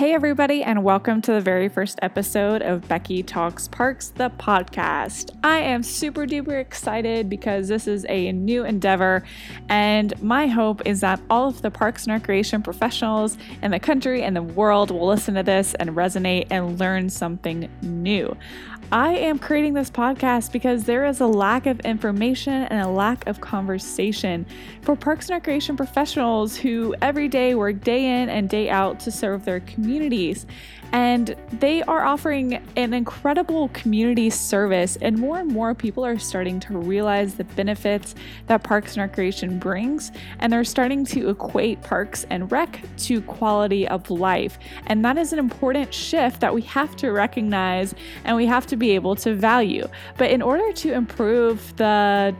Hey, everybody, and welcome to the very first episode of Becky Talks Parks, the podcast. I am super duper excited because this is a new endeavor, and my hope is that all of the parks and recreation professionals in the country and the world will listen to this and resonate and learn something new. I am creating this podcast because there is a lack of information and a lack of conversation for parks and recreation professionals who every day work day in and day out to serve their communities. And they are offering an incredible community service and more and more people are starting to realize the benefits that parks and recreation brings and they're starting to equate parks and rec to quality of life. And that is an important shift that we have to recognize and we have to be able to value but in order to improve the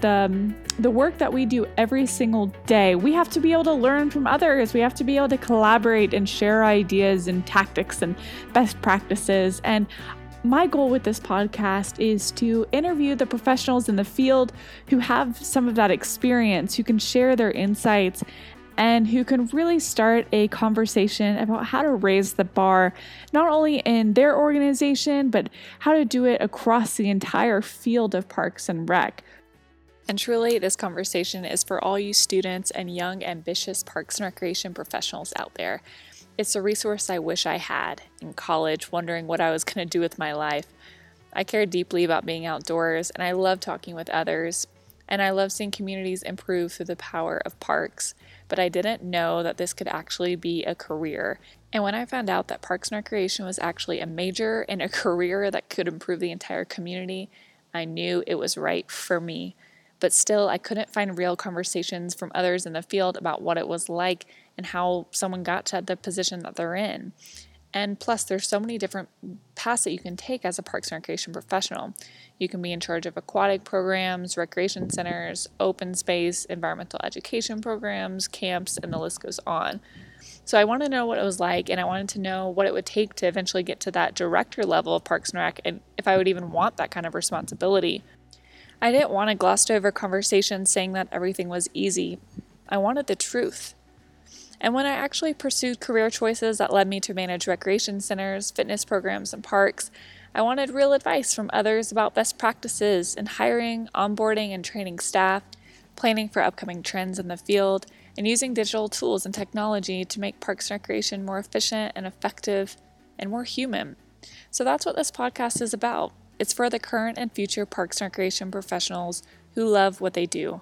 the the work that we do every single day, we have to be able to learn from others. We have to be able to collaborate and share ideas and tactics and best practices. And my goal with this podcast is to interview the professionals in the field who have some of that experience, who can share their insights, and who can really start a conversation about how to raise the bar, not only in their organization, but how to do it across the entire field of parks and rec. And truly, this conversation is for all you students and young, ambitious parks and recreation professionals out there. It's a resource I wish I had in college, wondering what I was going to do with my life. I care deeply about being outdoors, and I love talking with others, and I love seeing communities improve through the power of parks. But I didn't know that this could actually be a career. And when I found out that Parks and Recreation was actually a major and a career that could improve the entire community, I knew it was right for me but still, I couldn't find real conversations from others in the field about what it was like and how someone got to the position that they're in. And plus, there's so many different paths that you can take as a parks and recreation professional. You can be in charge of aquatic programs, recreation centers, open space, environmental education programs, camps, and the list goes on. So I wanted to know what it was like, and I wanted to know what it would take to eventually get to that director level of Parks and Rec, and if I would even want that kind of responsibility. I didn't want a glossed over conversation saying that everything was easy. I wanted the truth. And when I actually pursued career choices that led me to manage recreation centers, fitness programs, and parks, I wanted real advice from others about best practices in hiring, onboarding, and training staff, planning for upcoming trends in the field, and using digital tools and technology to make parks and recreation more efficient and effective and more human. So that's what this podcast is about. It's for the current and future parks and recreation professionals who love what they do.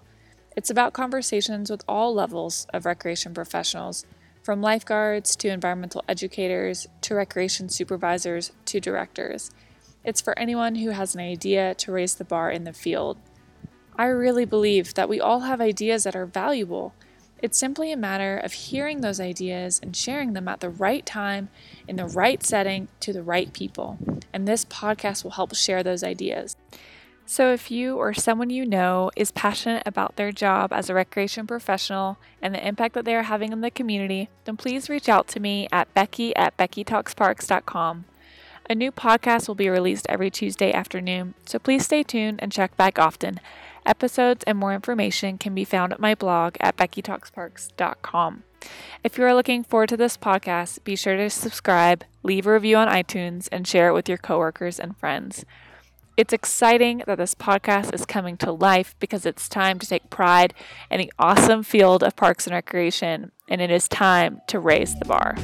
It's about conversations with all levels of recreation professionals, from lifeguards to environmental educators to recreation supervisors to directors. It's for anyone who has an idea to raise the bar in the field. I really believe that we all have ideas that are valuable it's simply a matter of hearing those ideas and sharing them at the right time, in the right setting, to the right people. And this podcast will help share those ideas. So, if you or someone you know is passionate about their job as a recreation professional and the impact that they are having in the community, then please reach out to me at becky at beckytalksparks.com. A new podcast will be released every Tuesday afternoon, so please stay tuned and check back often. Episodes and more information can be found at my blog at beckytalksparks.com. If you are looking forward to this podcast, be sure to subscribe, leave a review on iTunes, and share it with your coworkers and friends. It's exciting that this podcast is coming to life because it's time to take pride in the awesome field of parks and recreation, and it is time to raise the bar.